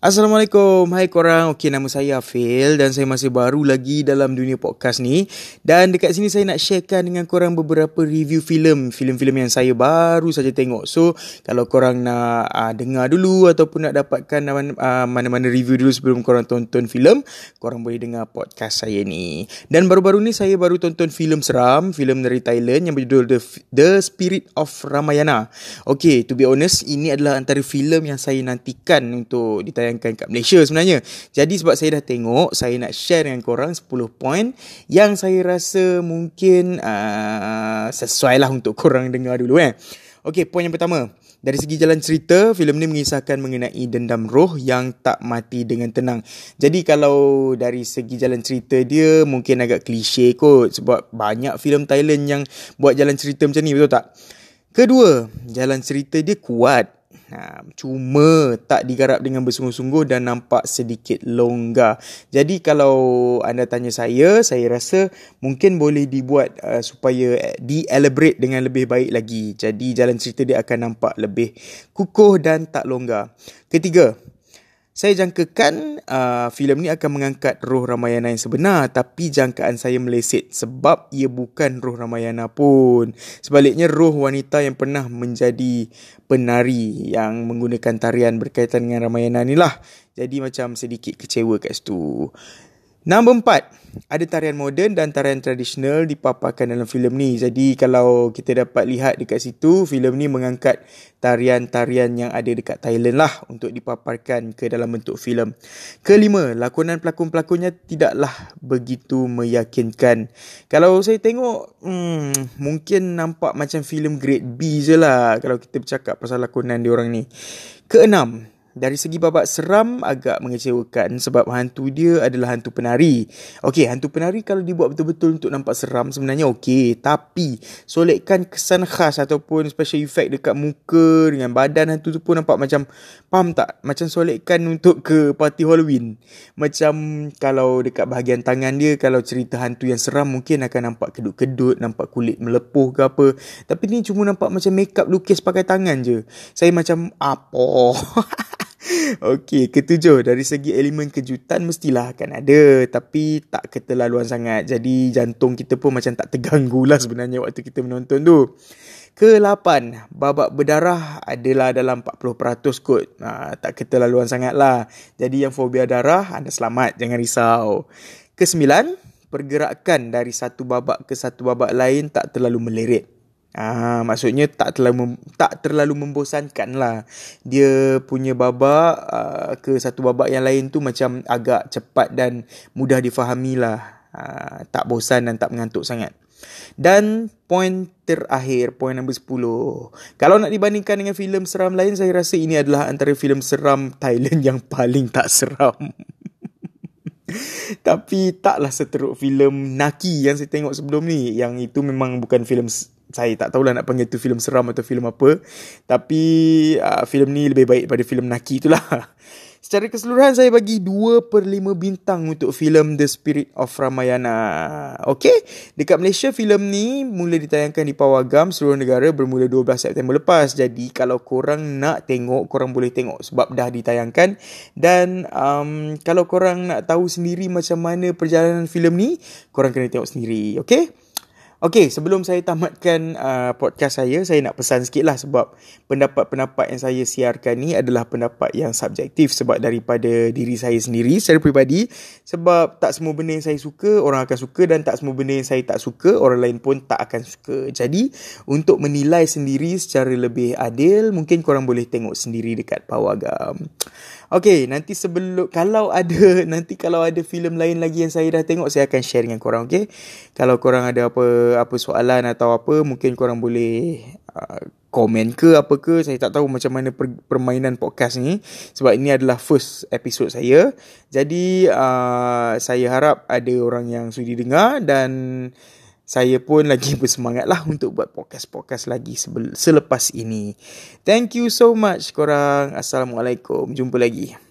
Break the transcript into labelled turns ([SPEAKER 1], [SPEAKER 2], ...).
[SPEAKER 1] Assalamualaikum, hai korang. Okey, nama saya Afil dan saya masih baru lagi dalam dunia podcast ni. Dan dekat sini saya nak sharekan dengan korang beberapa review filem, filem-filem yang saya baru saja tengok. So, kalau korang nak uh, dengar dulu ataupun nak dapatkan uh, mana-mana review dulu sebelum korang tonton filem, korang boleh dengar podcast saya ni. Dan baru-baru ni saya baru tonton filem seram, filem dari Thailand yang berjudul The, The Spirit of Ramayana. Okey, to be honest, ini adalah antara filem yang saya nantikan untuk ditayangkan ditayangkan kat Malaysia sebenarnya. Jadi sebab saya dah tengok, saya nak share dengan korang 10 poin yang saya rasa mungkin uh, sesuai lah untuk korang dengar dulu eh. Okey, poin yang pertama. Dari segi jalan cerita, filem ni mengisahkan mengenai dendam roh yang tak mati dengan tenang. Jadi kalau dari segi jalan cerita dia mungkin agak klise kot sebab banyak filem Thailand yang buat jalan cerita macam ni, betul tak? Kedua, jalan cerita dia kuat. Ha, cuma tak digarap dengan bersungguh-sungguh dan nampak sedikit longgar. Jadi kalau anda tanya saya, saya rasa mungkin boleh dibuat uh, supaya di-elaborate dengan lebih baik lagi. Jadi jalan cerita dia akan nampak lebih kukuh dan tak longgar. Ketiga, saya jangkakan uh, filem ni akan mengangkat roh Ramayana yang sebenar tapi jangkaan saya meleset sebab ia bukan roh Ramayana pun. Sebaliknya roh wanita yang pernah menjadi penari yang menggunakan tarian berkaitan dengan Ramayana ni lah. Jadi macam sedikit kecewa kat situ. Nombor empat, ada tarian moden dan tarian tradisional dipaparkan dalam filem ni. Jadi kalau kita dapat lihat dekat situ, filem ni mengangkat tarian-tarian yang ada dekat Thailand lah untuk dipaparkan ke dalam bentuk filem. Kelima, lakonan pelakon-pelakonnya tidaklah begitu meyakinkan. Kalau saya tengok, hmm, mungkin nampak macam filem grade B je lah kalau kita bercakap pasal lakonan diorang ni. Keenam, dari segi babak seram agak mengecewakan sebab hantu dia adalah hantu penari. Okey, hantu penari kalau dibuat betul-betul untuk nampak seram sebenarnya okey, tapi solekkan kesan khas ataupun special effect dekat muka dengan badan hantu tu pun nampak macam faham tak? Macam solekkan untuk ke party Halloween. Macam kalau dekat bahagian tangan dia kalau cerita hantu yang seram mungkin akan nampak kedut-kedut, nampak kulit melepuh ke apa. Tapi ni cuma nampak macam makeup lukis pakai tangan je. Saya macam apa? Okey, ketujuh dari segi elemen kejutan mestilah akan ada tapi tak keterlaluan sangat. Jadi jantung kita pun macam tak terganggu lah sebenarnya waktu kita menonton tu. Ke-8, babak berdarah adalah dalam 40% kot. Ha, tak keterlaluan sangat lah. Jadi yang fobia darah, anda selamat. Jangan risau. Ke-9, pergerakan dari satu babak ke satu babak lain tak terlalu meleret. Ah, maksudnya tak terlalu mem- tak terlalu membosankan lah. Dia punya babak uh, ke satu babak yang lain tu macam agak cepat dan mudah difahami lah. Uh, tak bosan dan tak mengantuk sangat. Dan poin terakhir, poin nombor 10. Kalau nak dibandingkan dengan filem seram lain, saya rasa ini adalah antara filem seram Thailand yang paling tak seram. Tapi taklah seteruk filem Naki yang saya tengok sebelum ni. Yang itu memang bukan filem saya tak tahulah nak panggil tu filem seram atau filem apa. Tapi uh, filem ni lebih baik daripada filem Naki itulah secara keseluruhan saya bagi 2 per 5 bintang untuk filem The Spirit of Ramayana. Okay, dekat Malaysia filem ni mula ditayangkan di Pawagam seluruh negara bermula 12 September lepas. Jadi kalau korang nak tengok korang boleh tengok sebab dah ditayangkan. Dan um, kalau korang nak tahu sendiri macam mana perjalanan filem ni korang kena tengok sendiri. Okay. Okey, sebelum saya tamatkan uh, podcast saya, saya nak pesan sikit lah sebab pendapat-pendapat yang saya siarkan ni adalah pendapat yang subjektif sebab daripada diri saya sendiri secara peribadi sebab tak semua benda yang saya suka, orang akan suka dan tak semua benda yang saya tak suka, orang lain pun tak akan suka. Jadi, untuk menilai sendiri secara lebih adil, mungkin korang boleh tengok sendiri dekat Pawagam. Okay, nanti sebelum kalau ada nanti kalau ada filem lain lagi yang saya dah tengok saya akan share dengan korang, okay? Kalau korang ada apa apa soalan atau apa, mungkin korang boleh uh, komen ke apa ke saya tak tahu macam mana per, permainan podcast ni sebab ini adalah first episode saya jadi uh, saya harap ada orang yang sudi dengar dan saya pun lagi bersemangat lah untuk buat podcast-podcast lagi selepas ini. Thank you so much korang. Assalamualaikum. Jumpa lagi.